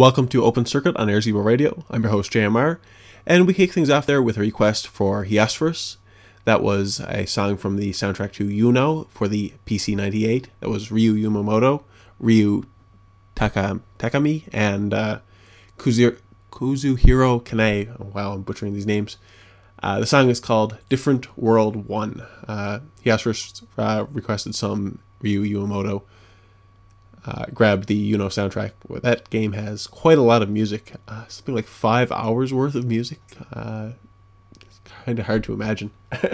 Welcome to Open Circuit on Air Zero Radio. I'm your host, JMR, and we kick things off there with a request for Hyasferous. That was a song from the soundtrack to Yuno for the PC 98. That was Ryu Yamamoto, Ryu Taka, Takami, and uh, Kuzu, Kuzuhiro Kane. Oh, wow, I'm butchering these names. Uh, the song is called Different World 1. Uh, uh, requested some Ryu Yamamoto uh, grabbed the Yuno soundtrack. That game has quite a lot of music, uh, something like five hours worth of music. Uh, it's kind of hard to imagine.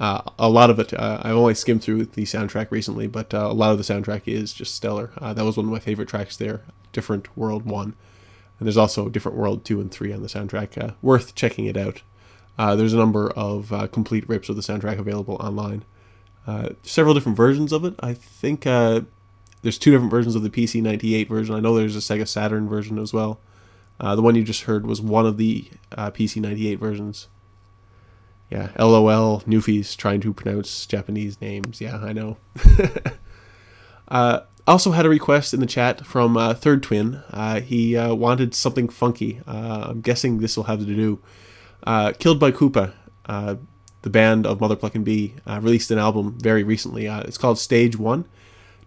Uh, a lot of it, uh, I've only skimmed through the soundtrack recently, but uh, a lot of the soundtrack is just stellar. that was one of my favorite tracks there, Different World 1. And there's also Different World 2 and 3 on the soundtrack. worth checking it out. there's a number of complete rips of the soundtrack available online. several different versions of it. I think there's two different versions of the PC 98 version. I know there's a Sega Saturn version as well. Uh, the one you just heard was one of the uh, PC 98 versions. Yeah, LOL, Newfies trying to pronounce Japanese names. Yeah, I know. uh, also had a request in the chat from uh, Third Twin. Uh, he uh, wanted something funky. I'm guessing this will have to do. Killed by Koopa, the band of Mutherpluckin' B, released an album very recently. it's called Stage 1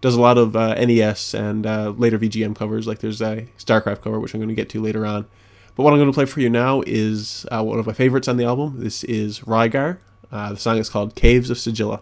does a lot of uh, NES and uh, later VGM covers. Like there's a StarCraft cover, which I'm going to get to later on. But what I'm going to play for you now is uh, one of my favorites on the album. This is Rygar. Uh, the song is called Caves of Sigilla.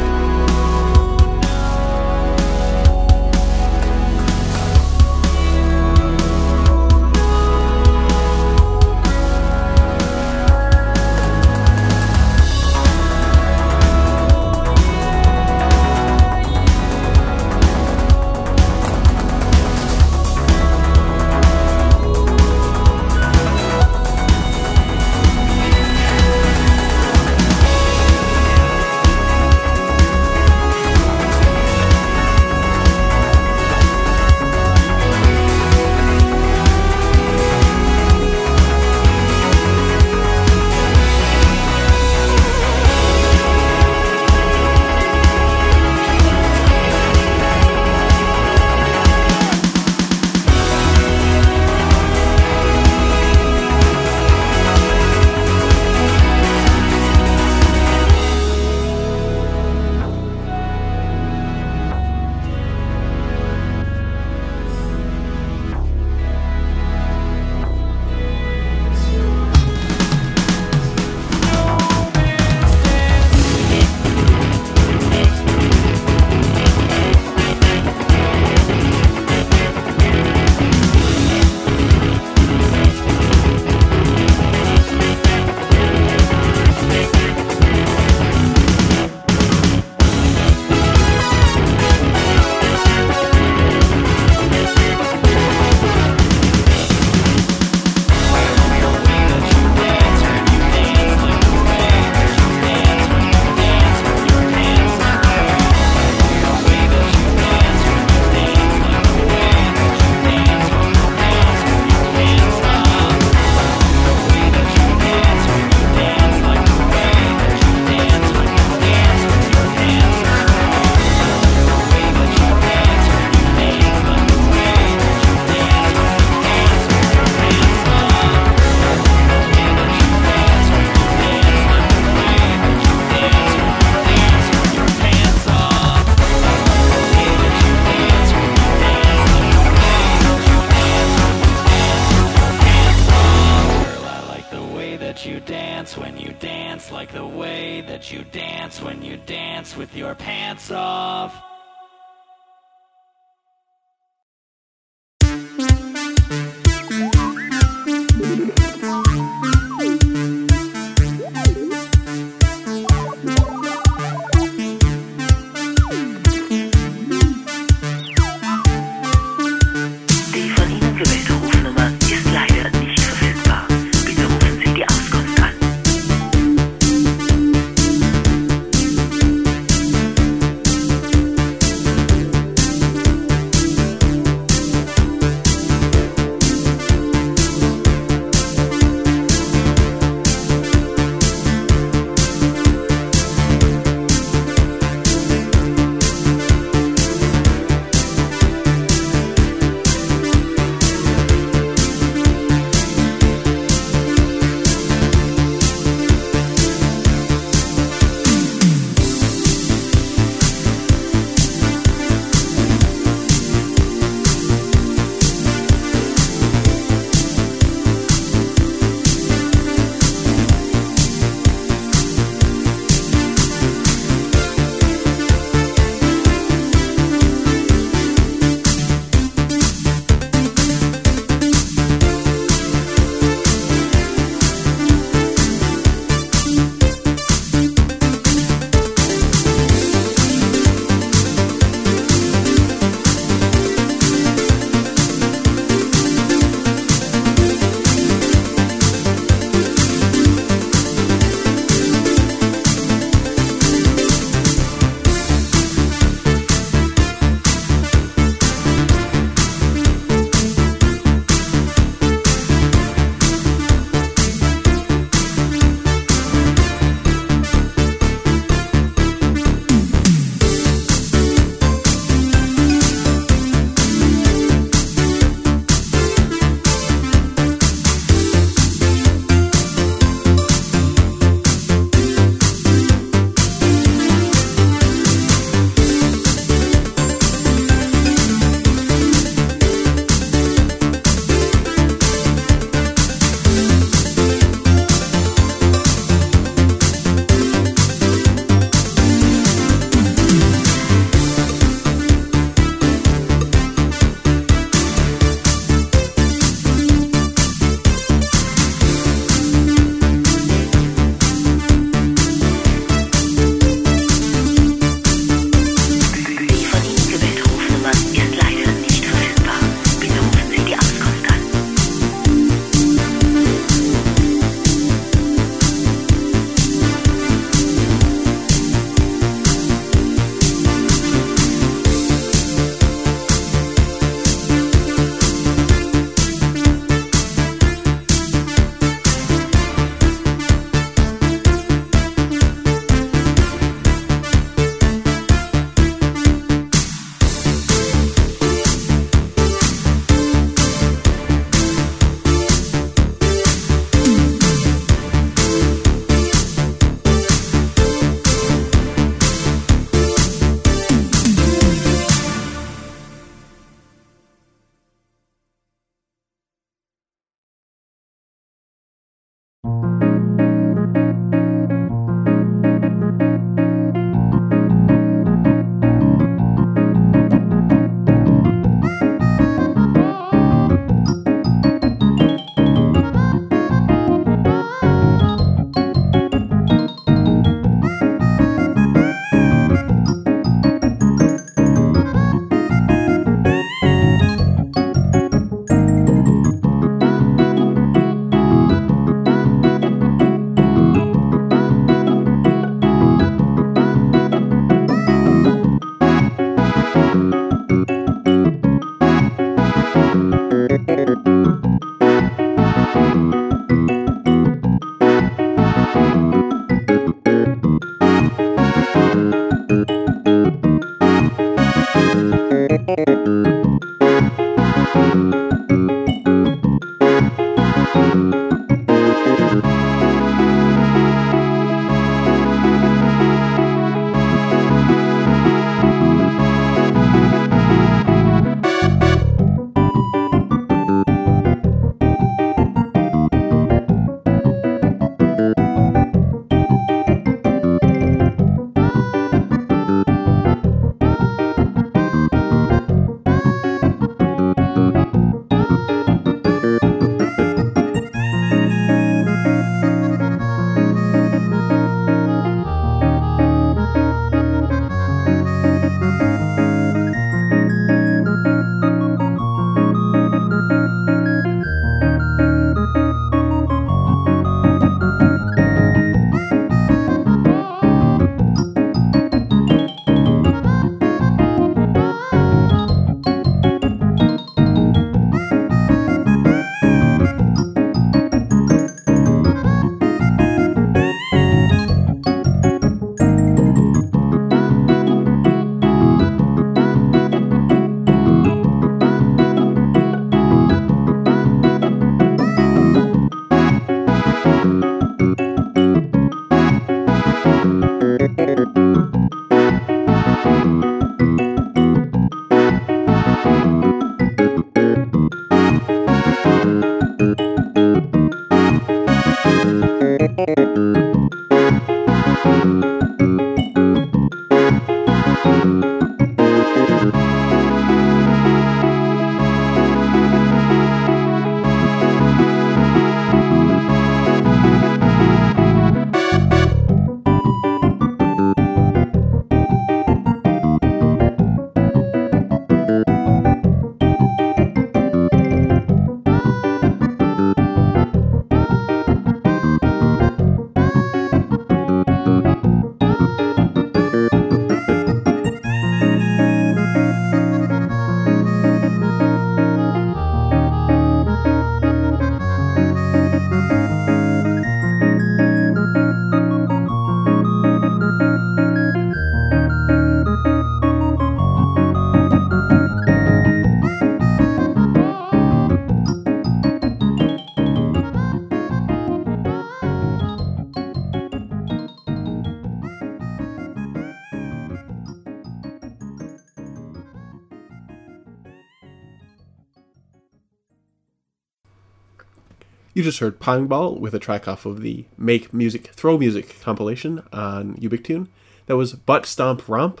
You just heard Pong Ball with a track off of the Make Music Throw Music compilation on Ubiktune. That was Butt Stomp Romp.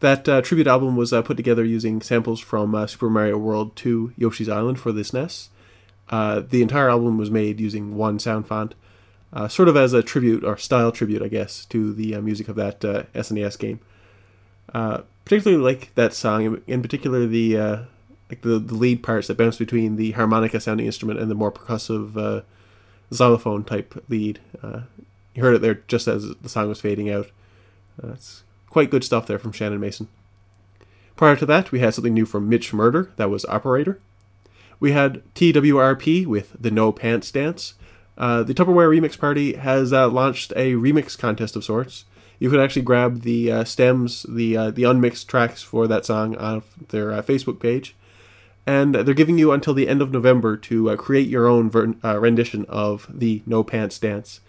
That uh, tribute album was uh, put together using samples from uh, Super Mario World 2 Yoshi's Island for the SNES. Uh, the entire album was made using one sound font, uh, sort of as a tribute or style tribute, I guess, to the uh, music of that SNES game. particularly like that song, in particular the like the, the lead parts that bounce between the harmonica sounding instrument and the more percussive xylophone type lead. you heard it there just as the song was fading out. That's quite good stuff there from Shannon Mason. Prior to that, we had something new from Mitch Murder, that was Operator. We had TWRP with the No Pants Dance. Uh, the Tupperware Remix Party has uh, launched a remix contest of sorts. You can actually grab the uh, stems, the uh, the unmixed tracks for that song on their uh, Facebook page, and they're giving you until the end of November to uh, create your own ver- rendition of the No Pants Dance.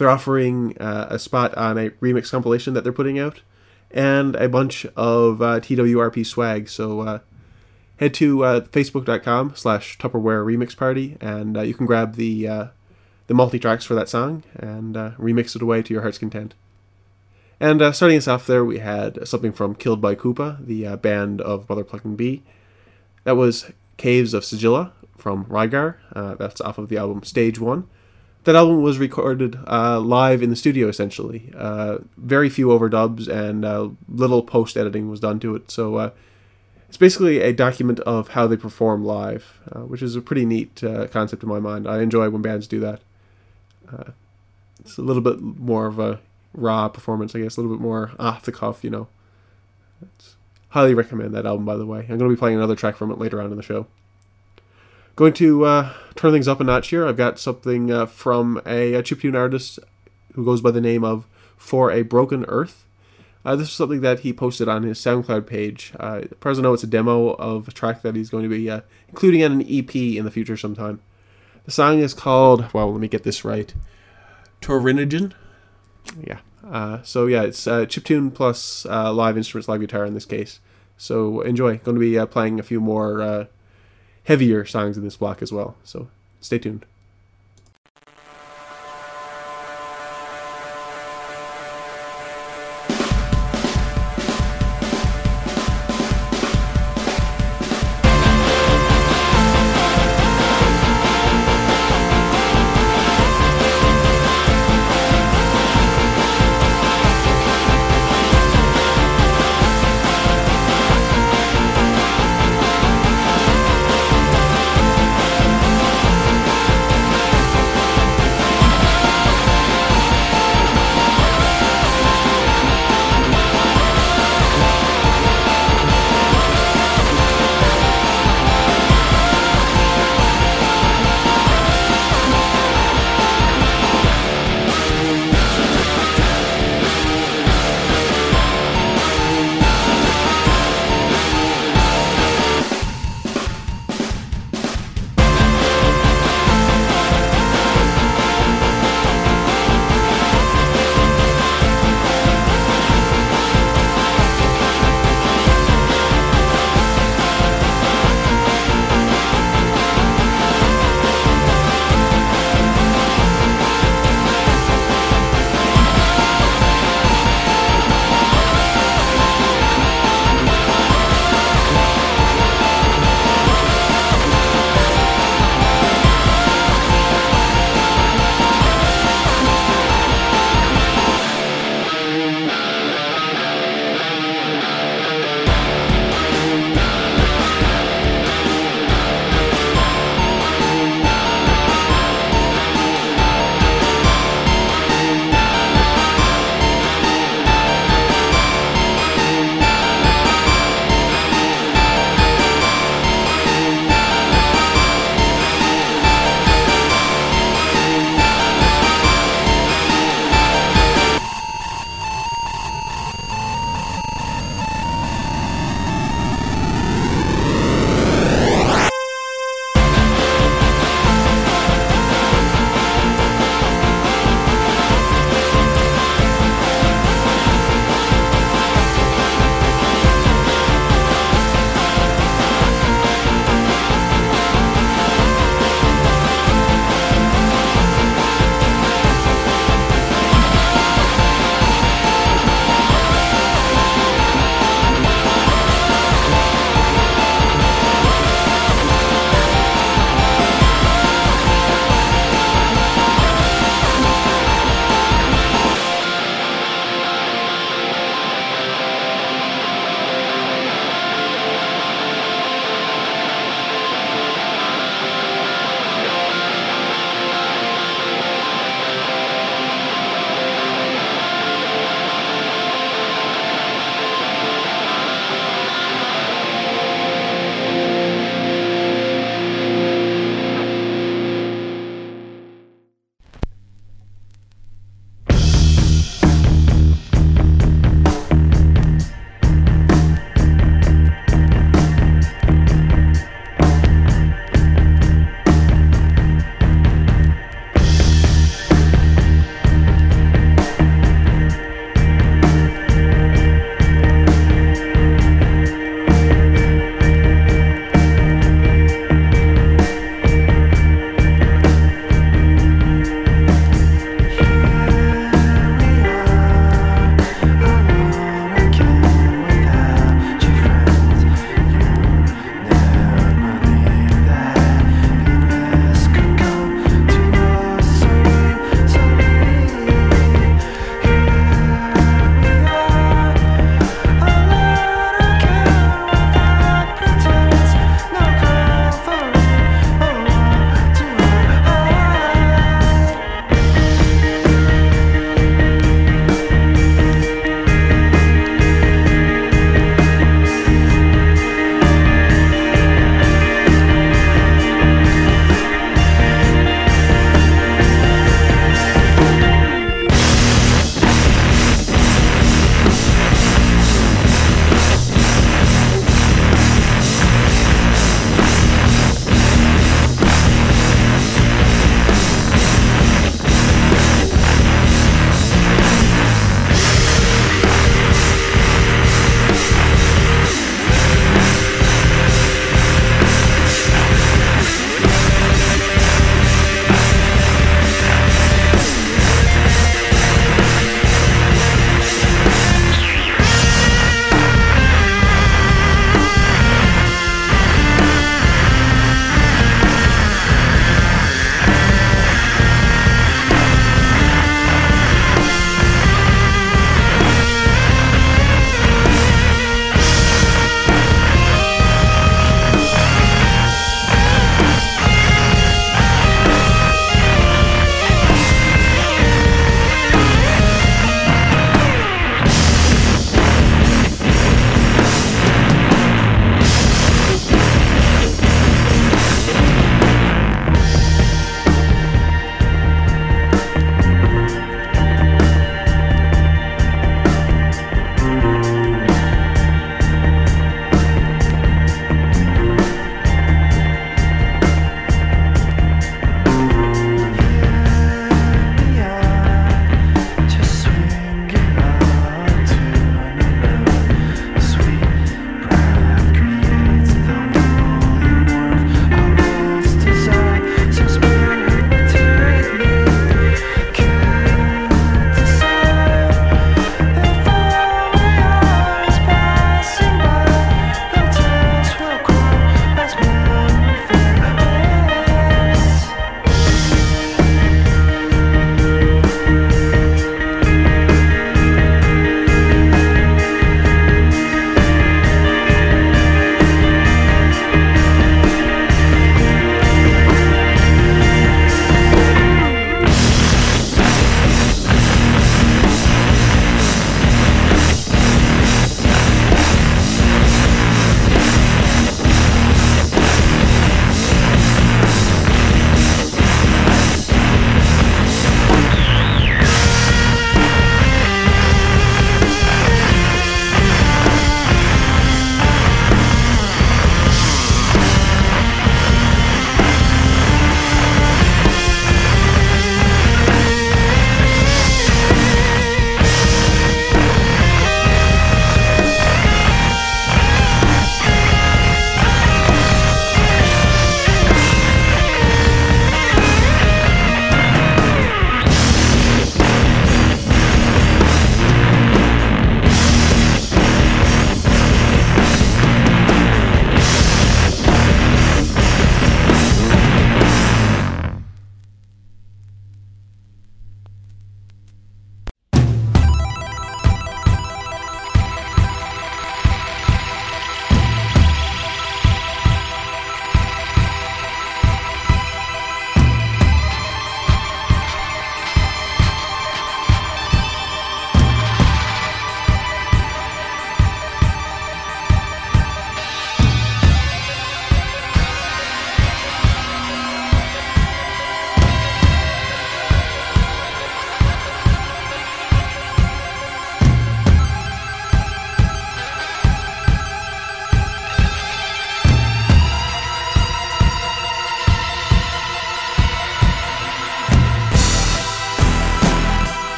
They're offering uh, a spot on a remix compilation that they're putting out, and a bunch of uh, TWRP swag. So uh, head to uh, facebook.com slash Tupperware Remix Party, and uh, you can grab the uh, the multi tracks for that song and remix it away to your heart's content. And starting us off there, we had something from Killed by Koopa, the band of Mutherpluckin' B. That was Caves of Sigilla from Rygar. that's off of the album Stage 1 that album was recorded uh, live in the studio essentially. Uh, very few overdubs and uh, little post editing was done to it. So uh, it's basically a document of how they perform live, uh, which is a pretty neat uh, concept in my mind. I enjoy when bands do that. it's a little bit more of a raw performance, I guess, a little bit more off the cuff, you know. It's, highly recommend that album, by the way. I'm going to be playing another track from it later on in the show. Going to uh, turn things up a notch here. I've got something uh, from a, a chiptune artist who goes by the name of For a Broken Earth. Uh, this is something that he posted on his SoundCloud page. Uh, as far as I know, it's a demo of a track that he's going to be uh, including on an EP in the future sometime. The song is called, well, let me get this right, Torinogen. Yeah. Uh, so yeah, it's uh, chiptune plus uh, live instruments, live guitar in this case. So enjoy. Going to be uh, playing a few more uh, heavier songs in this block as well. So stay tuned.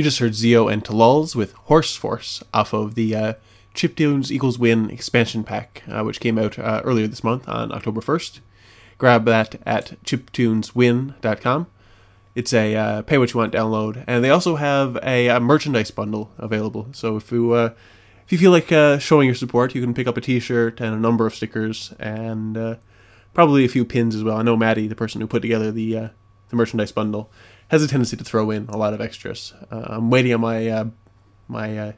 You just heard Zeo and Talals with Horse Force off of the uh, Chiptunes Equals Win expansion pack, uh, which came out uh, earlier this month on October 1st. Grab that at chiptuneswin.com. It's a uh, pay what you want download, and they also have a, a merchandise bundle available. So if you uh, if you feel like uh, showing your support, you can pick up a T-shirt and a number of stickers, and uh, probably a few pins as well. I know Maddie, the person who put together the uh, the merchandise bundle, has a tendency to throw in a lot of extras. Uh, I'm waiting on my uh, my uh,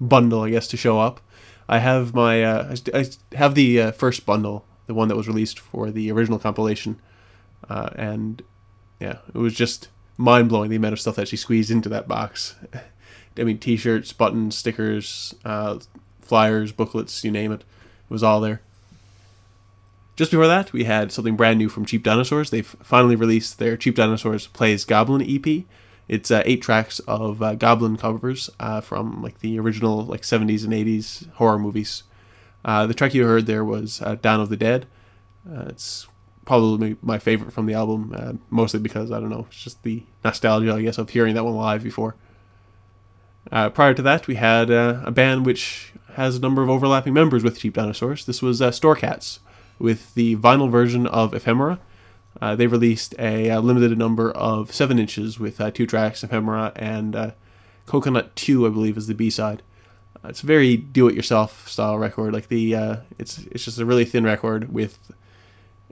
bundle, I guess, to show up. I have my uh, I have the uh, first bundle, the one that was released for the original compilation, uh, and yeah, it was just mind blowing the amount of stuff that she squeezed into that box. I mean, T-shirts, buttons, stickers, flyers, booklets, you name it, it was all there. Just before that, we had something brand new from Cheap Dinosaurs. They've finally released their Cheap Dinosaurs Plays Goblin EP. It's uh, eight tracks of uh, Goblin covers uh, from like the original like 70s and 80s horror movies. Uh, the track you heard there was uh, "Dawn of the Dead." Uh, it's probably my favorite from the album, mostly because I don't know, it's just the nostalgia, I guess, of hearing that one live before. prior to that, we had a band which has a number of overlapping members with Cheap Dinosaurs. This was Store Storecats with the vinyl version of Ephemera. Uh, they released a, a, limited number of seven inches with uh, two tracks, Ephemera and uh, Coconut Two, I believe, is the B side. Uh, it's a very do-it-yourself style record. Like the, uh, it's it's just a really thin record with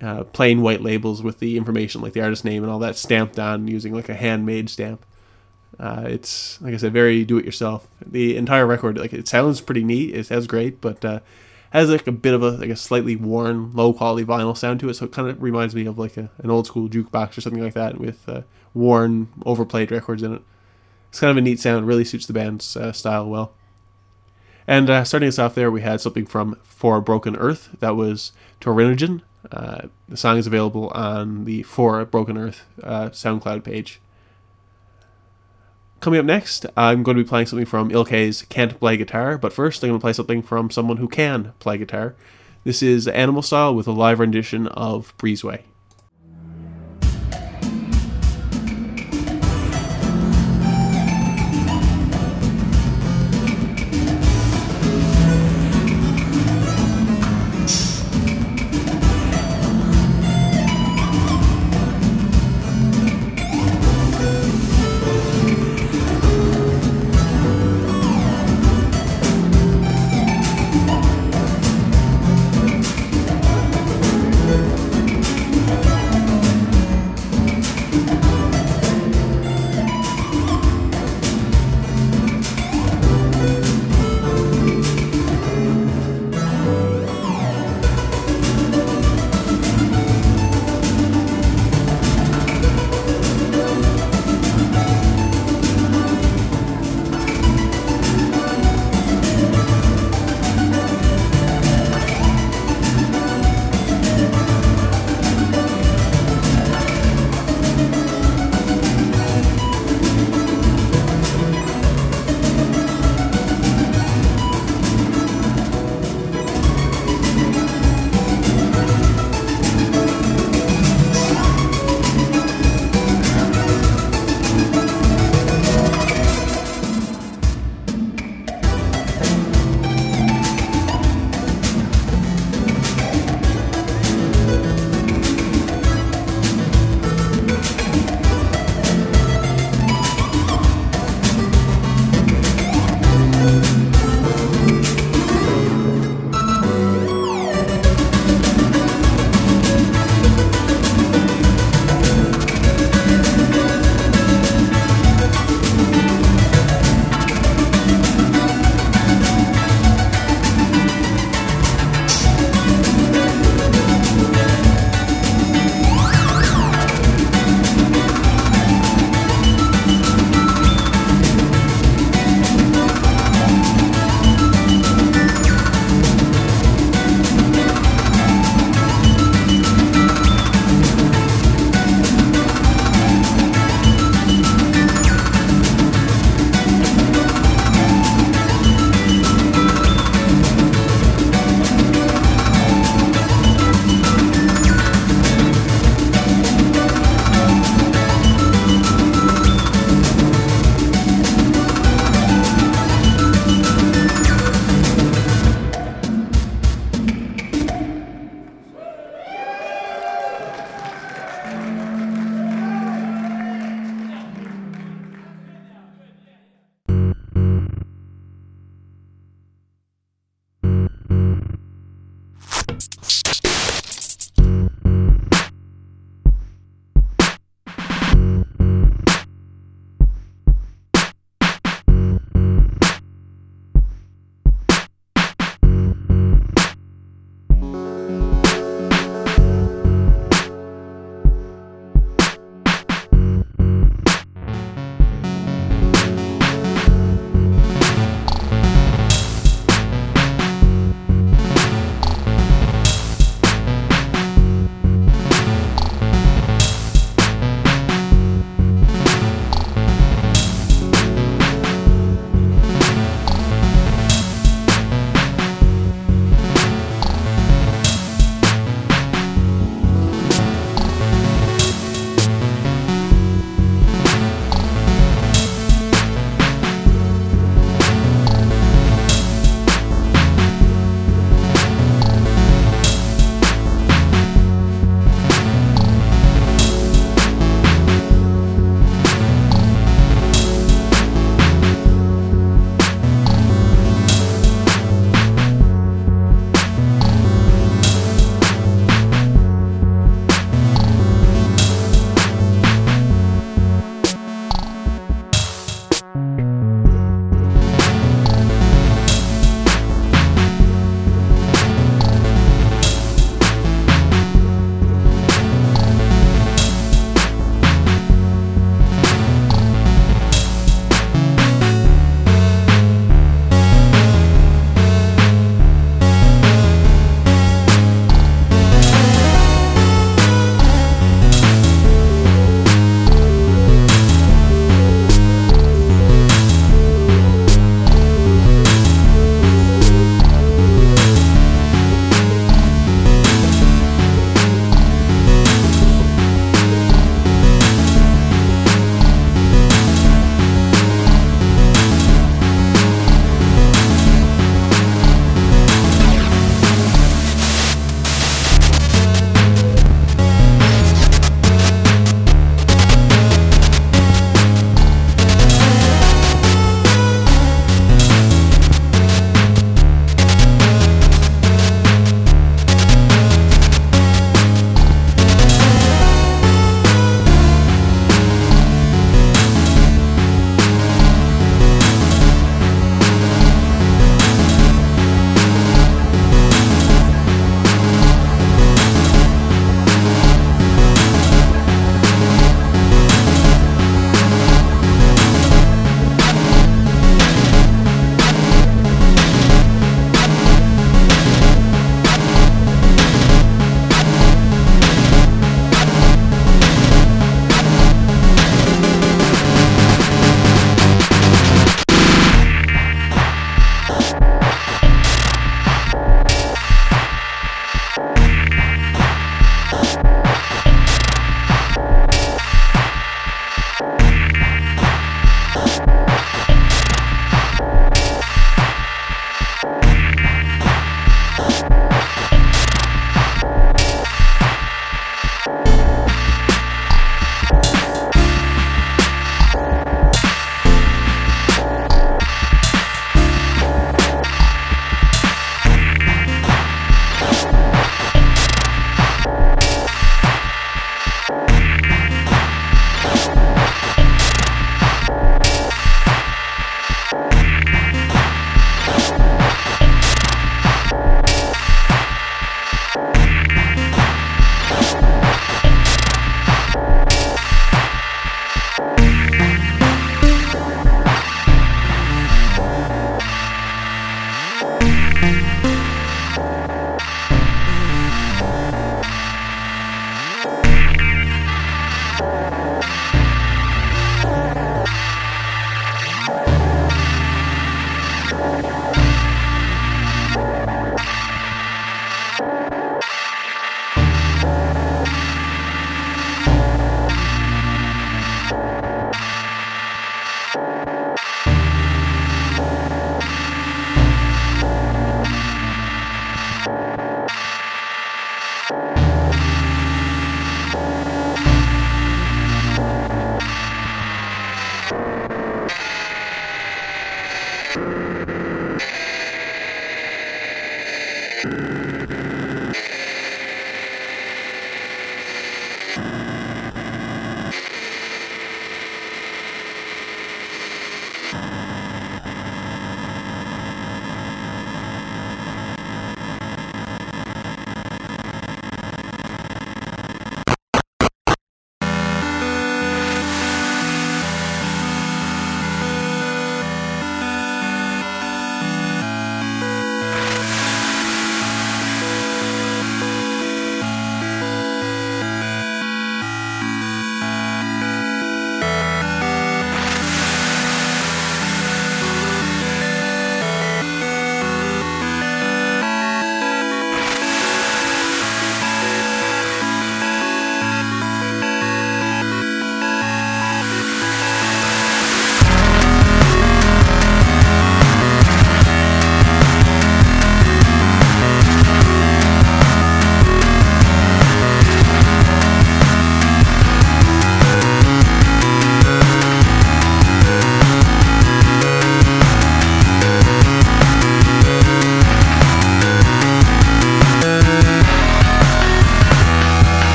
uh, plain white labels with the information, like the artist name and all that, stamped on using like a handmade stamp. it's like I said, very do-it-yourself. The entire record, like it sounds pretty neat. It sounds great, but has like a bit of a like a slightly worn, low quality vinyl sound to it. So it kind of reminds me of like a, an old school jukebox or something like that with uh, worn, overplayed records in it. It's kind of a neat sound. Really suits the band's uh, style well. And uh, starting us off there, we had something from For Broken Earth. That was Torinogen. Uh, the song is available on the For Broken Earth uh, SoundCloud page. Coming up next, I'm going to be playing something from Ill-K's Can't Play Guitar, but first I'm going to play something from someone who can play guitar. This is Animal Style with a live rendition of Breezeway.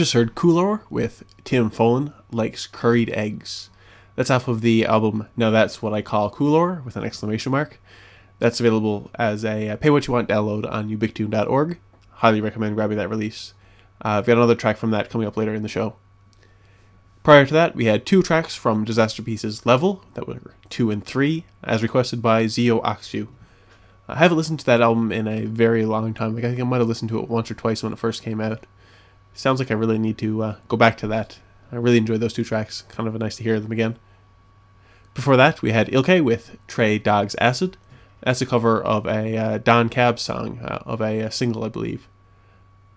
Just heard Cooler with Tim Follin likes curried eggs. That's off of the album Now That's What I Call Cooler with an exclamation mark. That's available as a uh, pay what you want download on ubiktune.org. Highly recommend grabbing that release. Uh, I've got another track from that coming up later in the show. Prior to that, we had two tracks from Disasterpeace Level, that were 2 and 3, as requested by Zio Oxu. I haven't listened to that album in a very long time. Like I think I might have listened to it once or twice when it first came out. Sounds like I really need to uh, go back to that. I really enjoyed those two tracks. Kind of nice to hear them again. Before that, we had Ilke with Trey Dog's Acid. That's a cover of a uh, Don Cab song, uh, of a, a, uh, single, I believe.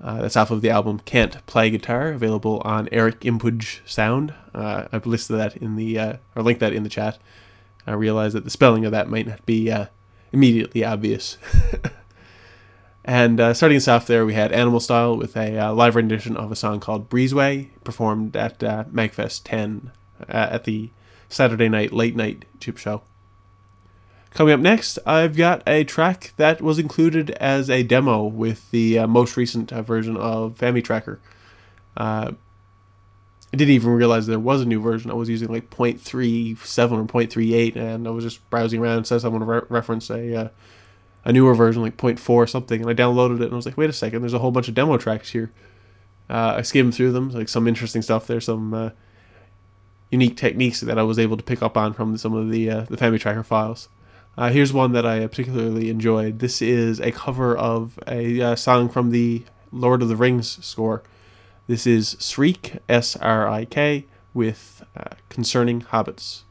Uh, that's off of the album Can't Play Guitar, available on Eric Impuj Sound. Uh, I've listed that in the, or linked that in the chat. I realize that the spelling of that might not be immediately obvious. and starting us off there, we had Animal Style with a live rendition of a song called Breezeway, performed at Magfest 10 at the Saturday night late night chip show. Coming up next, I've got a track that was included as a demo with the uh, most recent uh, version of FamiTracker. Uh, I didn't even realize there was a new version. I was using like 0.37 or 0.38, and I was just browsing around and want to re- reference a uh, a newer version, like 0.4 something, and I downloaded it and I was like, wait a second, there's a whole bunch of demo tracks here. Uh, I skimmed through them, like some interesting stuff. There's some uh, unique techniques that I was able to pick up on from some of the the FamiTracker files. Uh, here's one that I particularly enjoyed. This is a cover of a uh, song from the Lord of the Rings score. This is Srik, S R I K, with uh, Concerning Hobbits.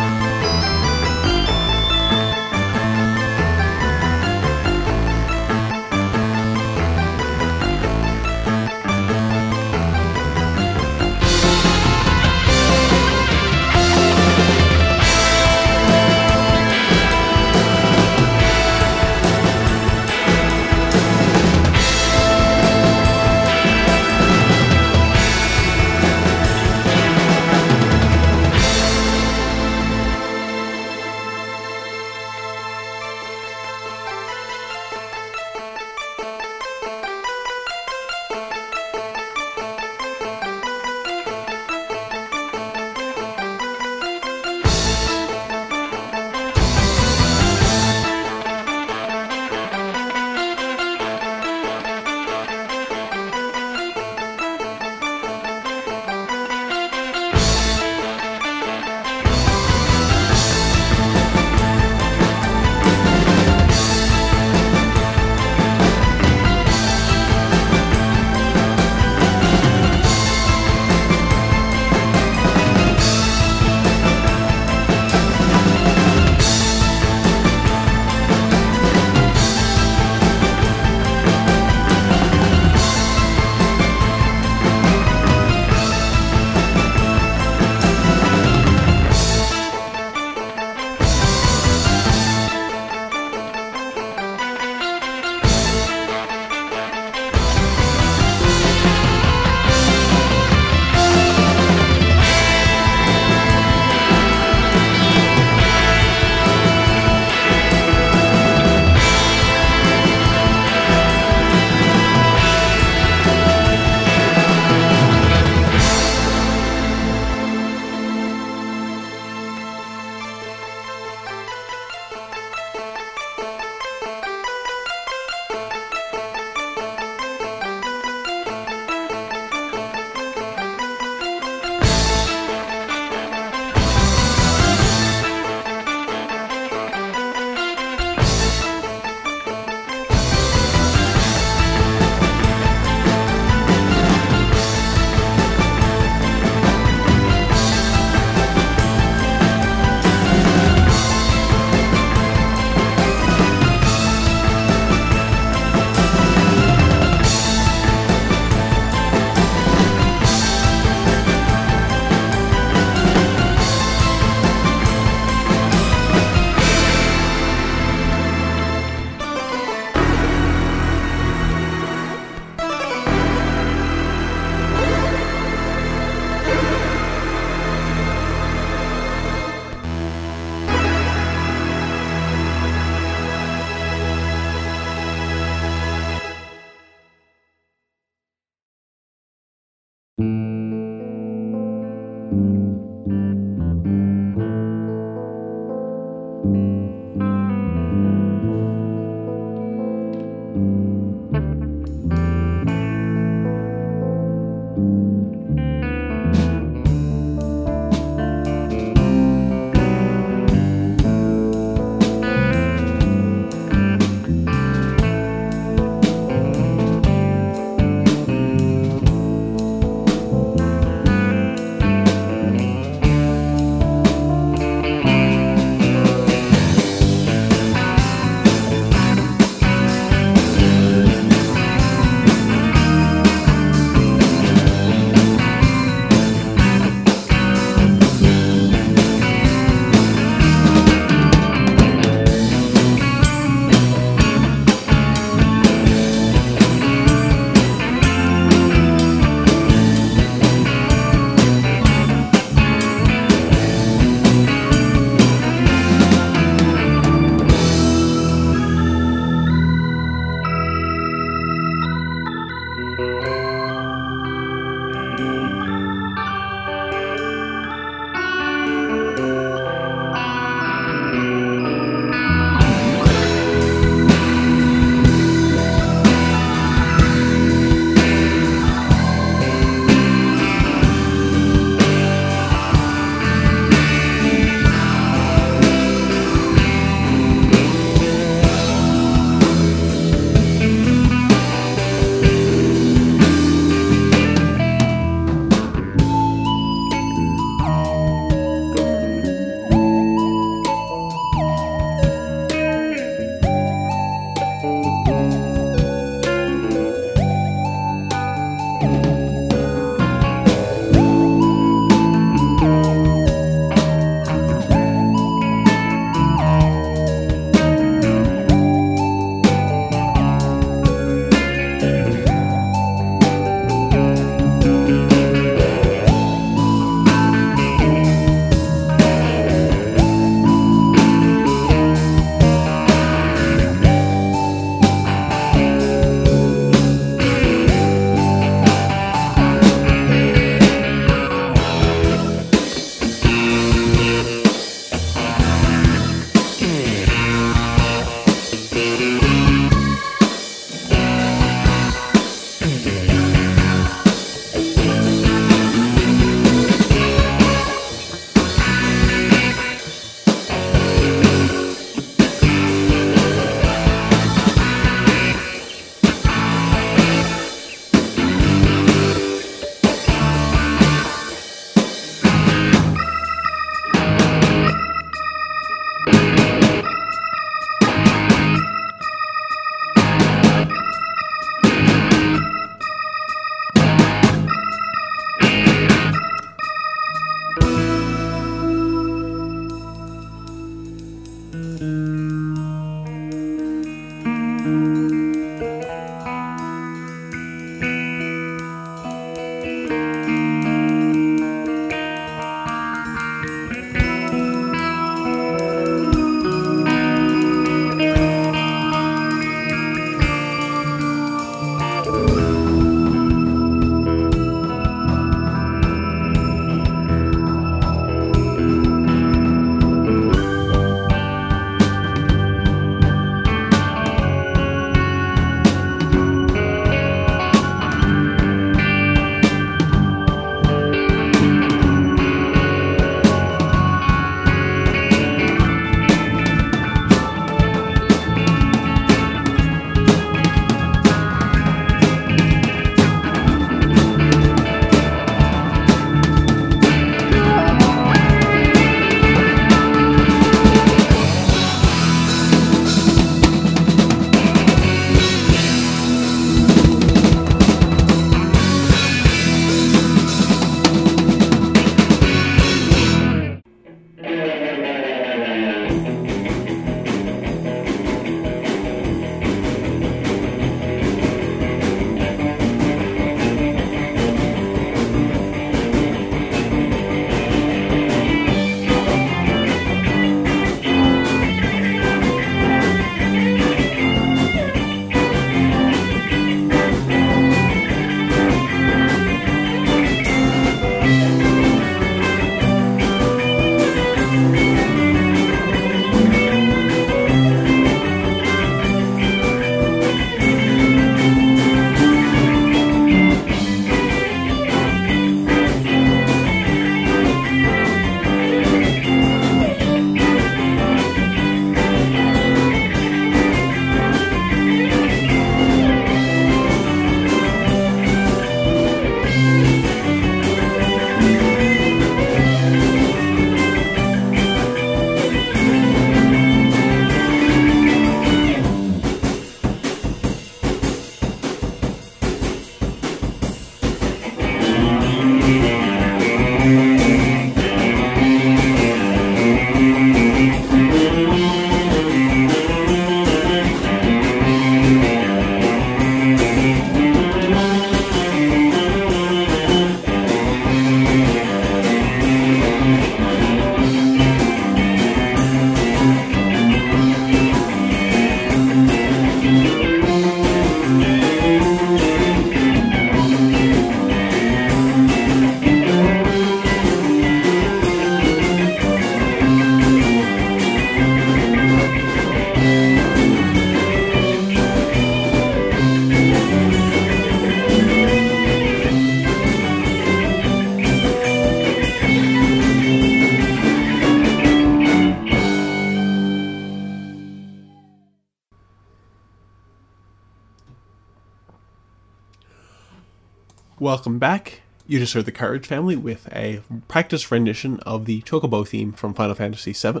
Welcome back. You just heard the Cartridge Family with a practice rendition of the Chocobo theme from Final Fantasy VII.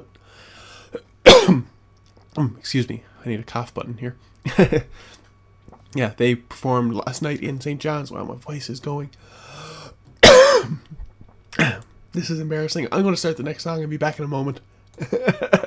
um, excuse me, I need a cough button here. yeah, they performed last night in St. John's. Wow, my voice is going. this is embarrassing. I'm going to start the next song and be back in a moment.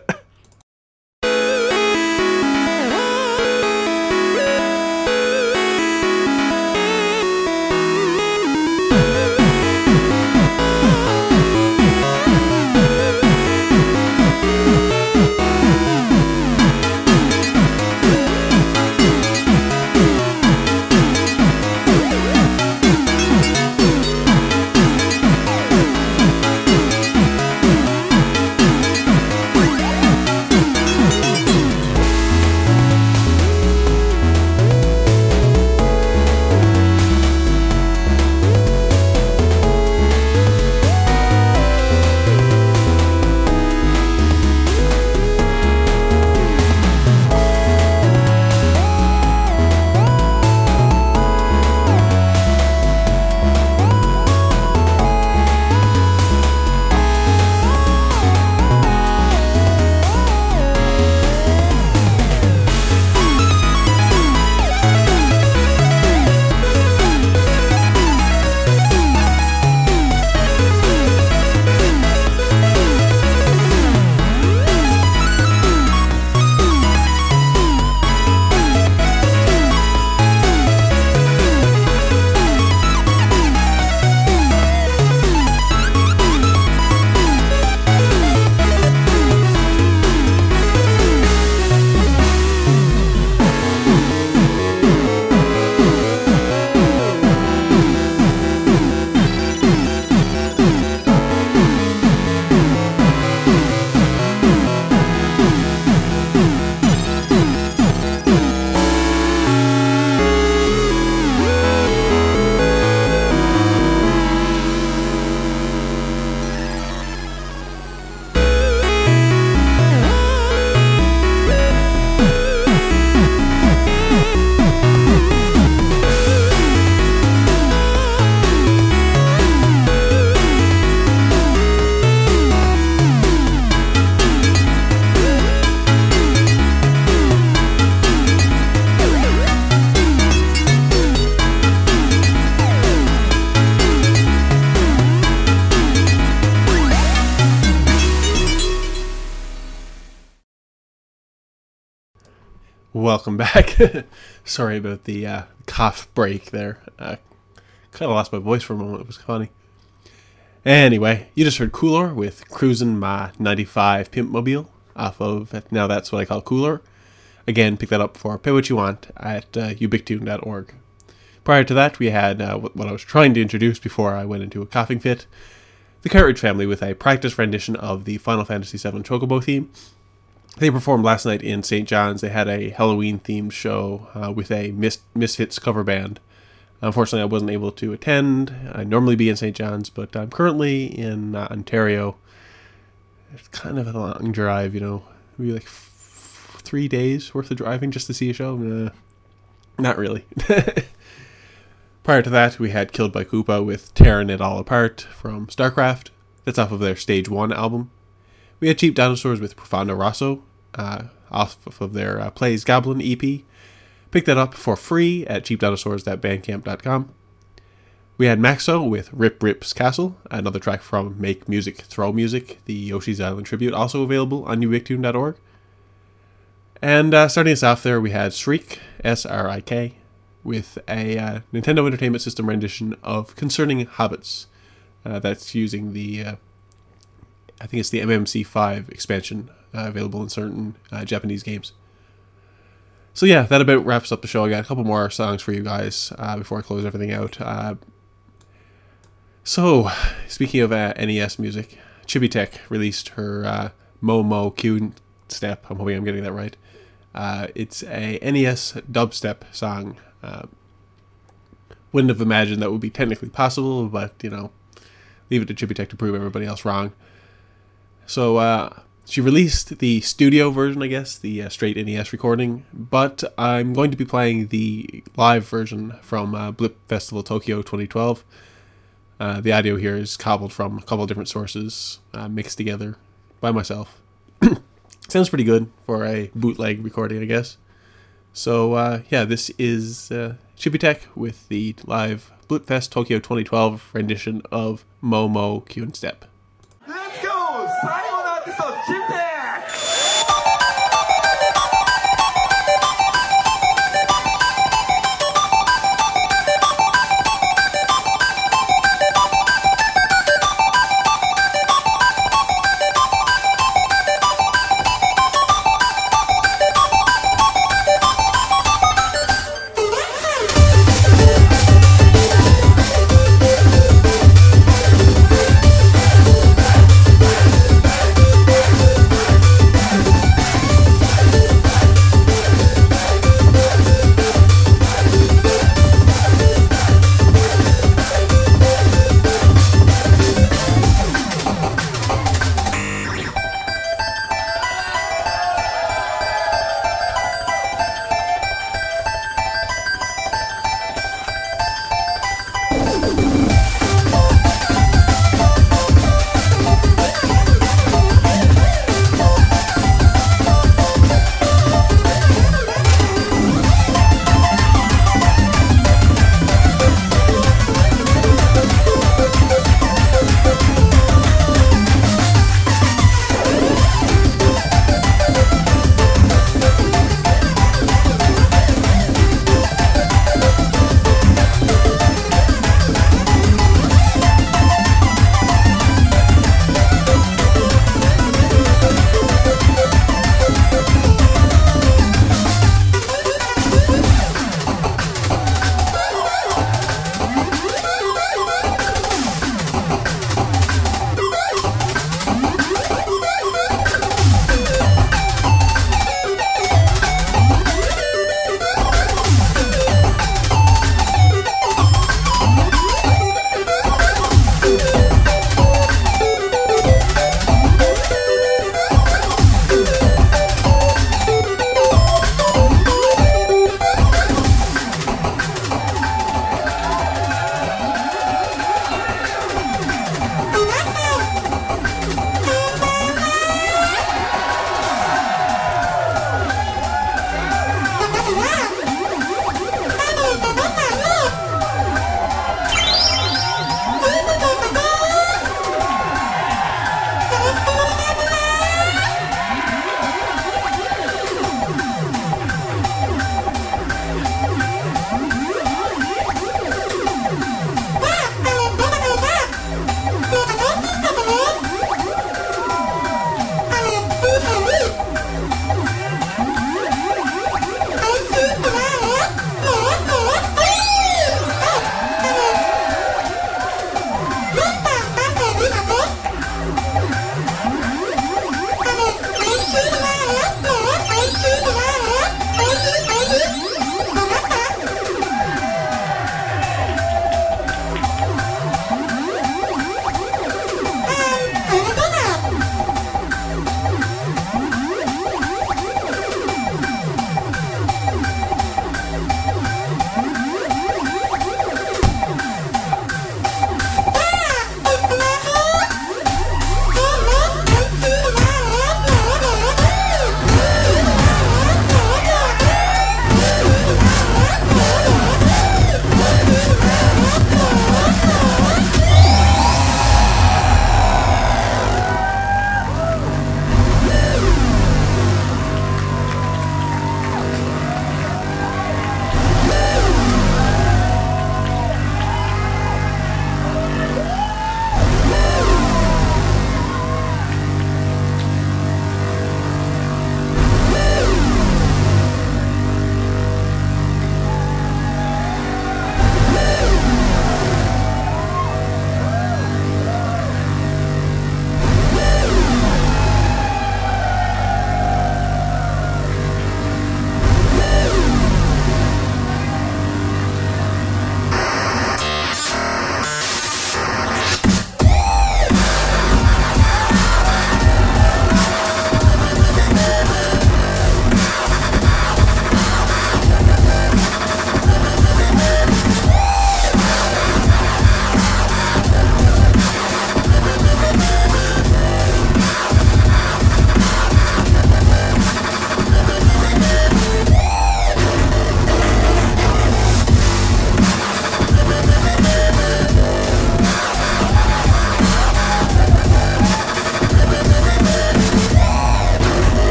welcome back. Sorry about the uh, cough break there. Uh, kind of lost my voice for a moment. It was funny. Anyway, you just heard Cooler with Cruisin' My 95 Pimp Mobile off of Now That's What I Call Cooler. Again, pick that up for Pay What You Want at uh. Prior to that, we had uh, what I was trying to introduce before I went into a coughing fit the Cartridge family with a practice rendition of the Final Fantasy VII Chocobo theme they performed last night in St. John's. They had a Halloween themed show uh, with a Mis- Misfits cover band. Unfortunately, I wasn't able to attend. I normally be in St. John's, but I'm currently in uh, Ontario. It's kind of a long drive, you know, maybe like f- three days worth of driving just to see a show. Nah, not really. Prior to that, we had Killed by Koopa with Tearing It All Apart from StarCraft. That's off of their Stage 1 album. We had Cheap Dinosaurs with Profondo Rosso uh, off of their uh, Plays Goblin EP. Pick that up for free at cheapdinosaurs.bandcamp.com. We had Maxo with Rip Rip's Castle, another track from Make Music Throw Music, the Yoshi's Island tribute, also available on ubiktune.org. And uh, starting us off there, we had Srik, S R I K, with a uh, Nintendo Entertainment System rendition of Concerning Hobbits. Uh, that's using the uh, I think it's the MMC5 expansion uh, available in certain uh, Japanese games. So yeah, that about wraps up the show. I got a couple more songs for you guys uh, before I close everything out. Uh, so, speaking of uh, NES music, Chibi released her uh, Momo Q Step. I'm hoping I'm getting that right. it's a NES dubstep song. wouldn't have imagined that would be technically possible, but you know, leave it to Chibi to prove everybody else wrong. So uh, she released the studio version, I guess, the uh, straight NES recording, but I'm going to be playing the live version from uh, Blip Festival Tokyo 2012. Uh, the audio here is cobbled from a couple different sources, uh, mixed together by myself. Sounds pretty good for a bootleg recording, I guess. So, uh, yeah, this is uh, chibi-tech with the live Blipfest Tokyo 2012 rendition of Momo Q Step. Let's go! Şimdi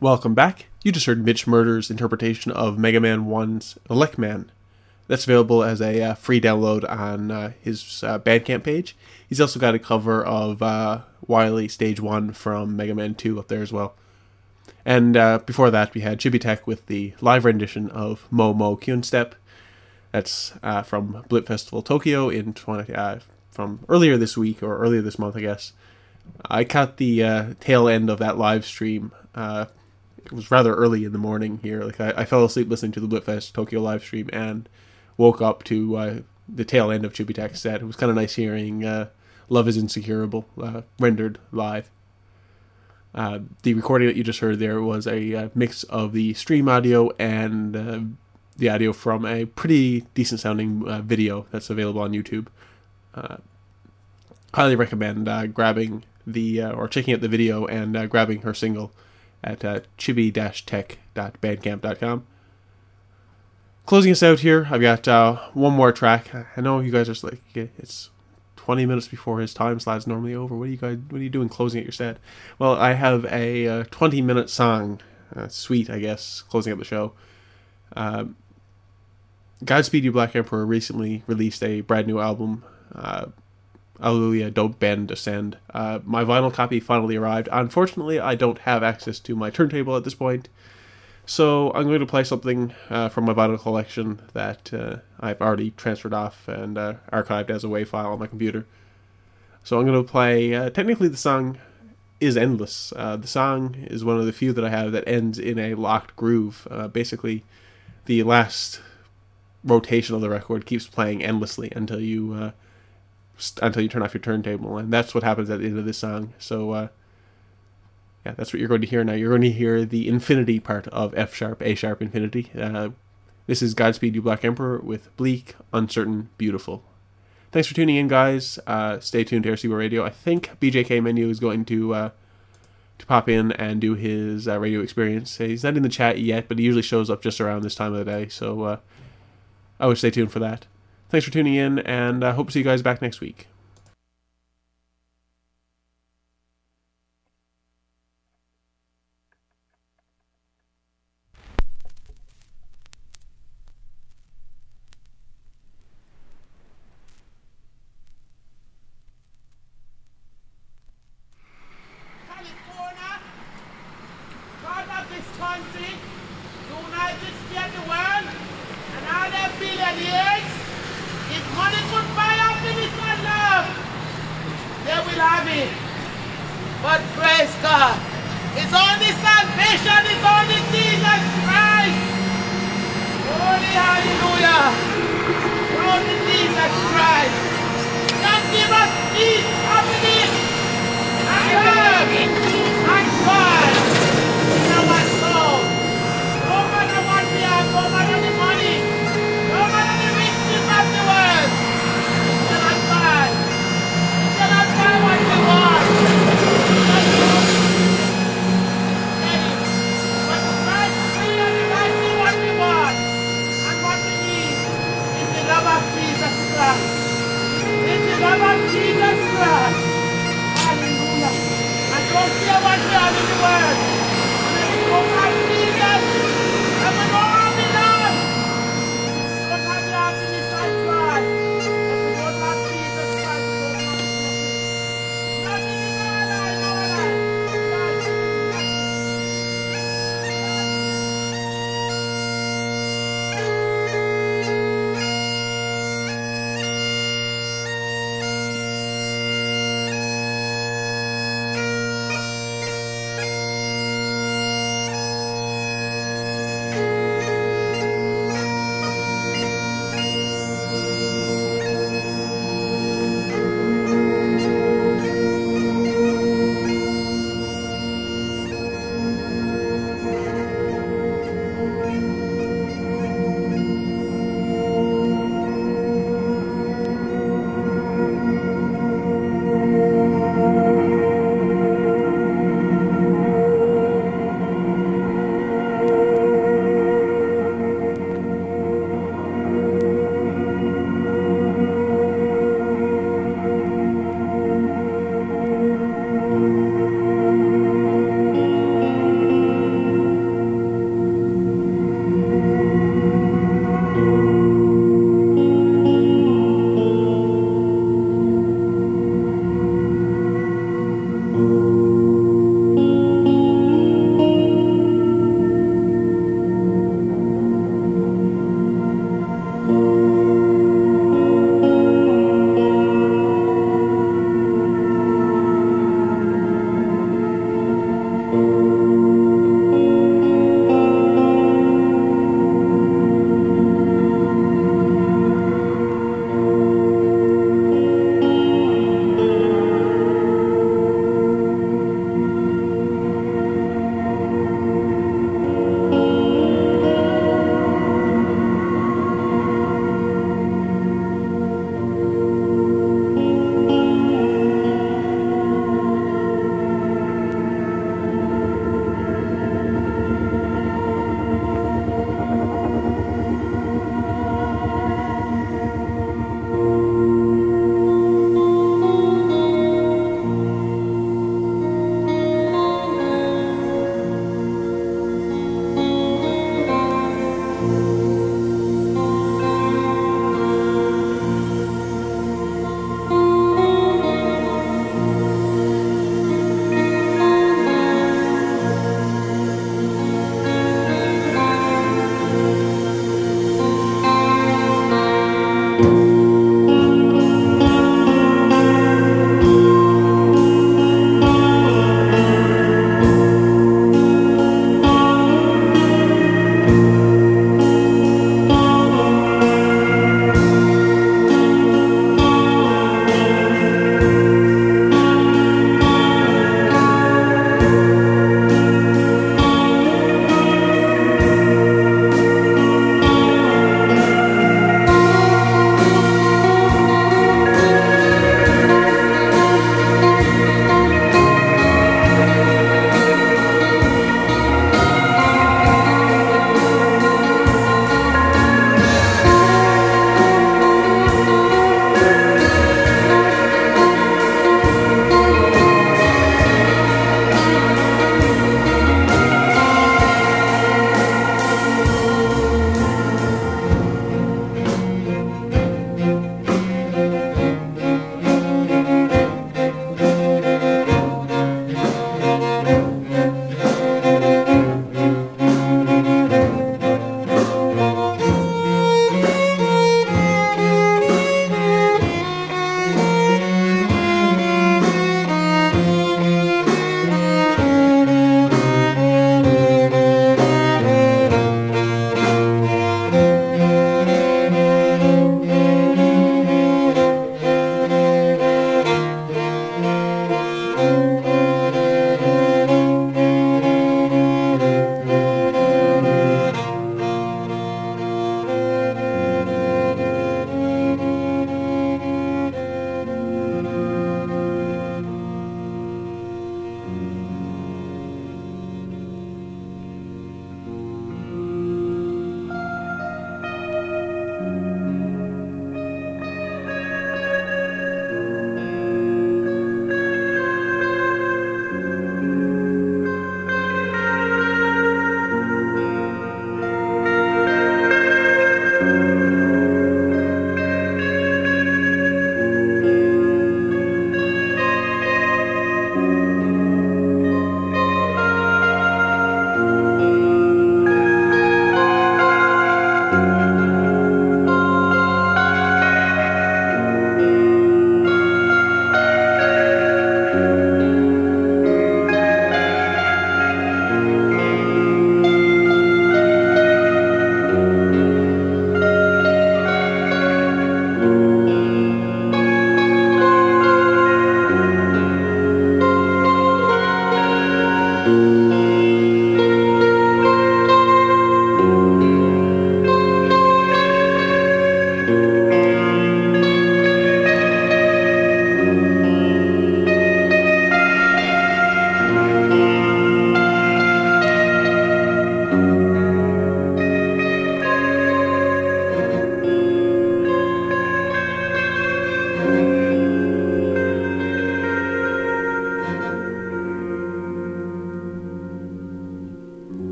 Welcome back. You just heard Mitch Murder's interpretation of Mega Man 1's Elect Man. That's available as a uh, free download on uh, his uh, Bandcamp page. He's also got a cover of uh, Wily Stage 1 from Mega Man 2 up there as well. And uh, before that, we had chibi-tech with the live rendition of Mo Mo Kyun Step. That's uh, from Blip Festival Tokyo in 20, uh, from earlier this week or earlier this month, I guess. I caught the tail end of that live stream. Uh, it was rather early in the morning here. Like I, I fell asleep listening to the Blipfest Tokyo live stream and woke up to uh, the tail end of Chibi set. It was kind of nice hearing uh, "Love Is Insecurable" uh, rendered live. Uh, the recording that you just heard there was a uh, mix of the stream audio and uh, the audio from a pretty decent sounding video that's available on YouTube. Highly recommend grabbing the or checking out the video and grabbing her single at uh, chibi-tech.bandcamp.com. Closing us out here, I've got uh, one more track. I know you guys are like it's 20 minutes before his time slot's normally over. What are you guys? What are you doing closing out your set? Well, I have a uh, 20 minute song, uh, sweet I guess, closing out the show. Um, Godspeed You Black Emperor recently released a brand new album. Allelujah, Don't Bend, Ascend. Uh, my vinyl copy finally arrived. Unfortunately, I don't have access to my turntable at this point, so I'm going to play something uh, from my vinyl collection that uh, I've already transferred off and uh, archived as a WAV file on my computer. So I'm going to play. Uh, technically, the song is endless. Uh, the song is one of the few that I have that ends in a locked groove. Basically, the last rotation of the record keeps playing endlessly until you until you turn off your turntable, and that's what happens at the end of this song. So, uh, yeah, that's what you're going to hear now. You're going to hear the infinity part of F sharp, A sharp, infinity. Uh, this is Godspeed You Black Emperor with Bleak, Uncertain, Beautiful. Thanks for tuning in, guys. Uh, stay tuned to RCW Radio. I think BJK Menu is going to uh, to pop in and do his uh, radio experience. He's not in the chat yet, but he usually shows up just around this time of the day. So uh, I would stay tuned for that. Thanks for tuning in, and I hope to see you guys back next week.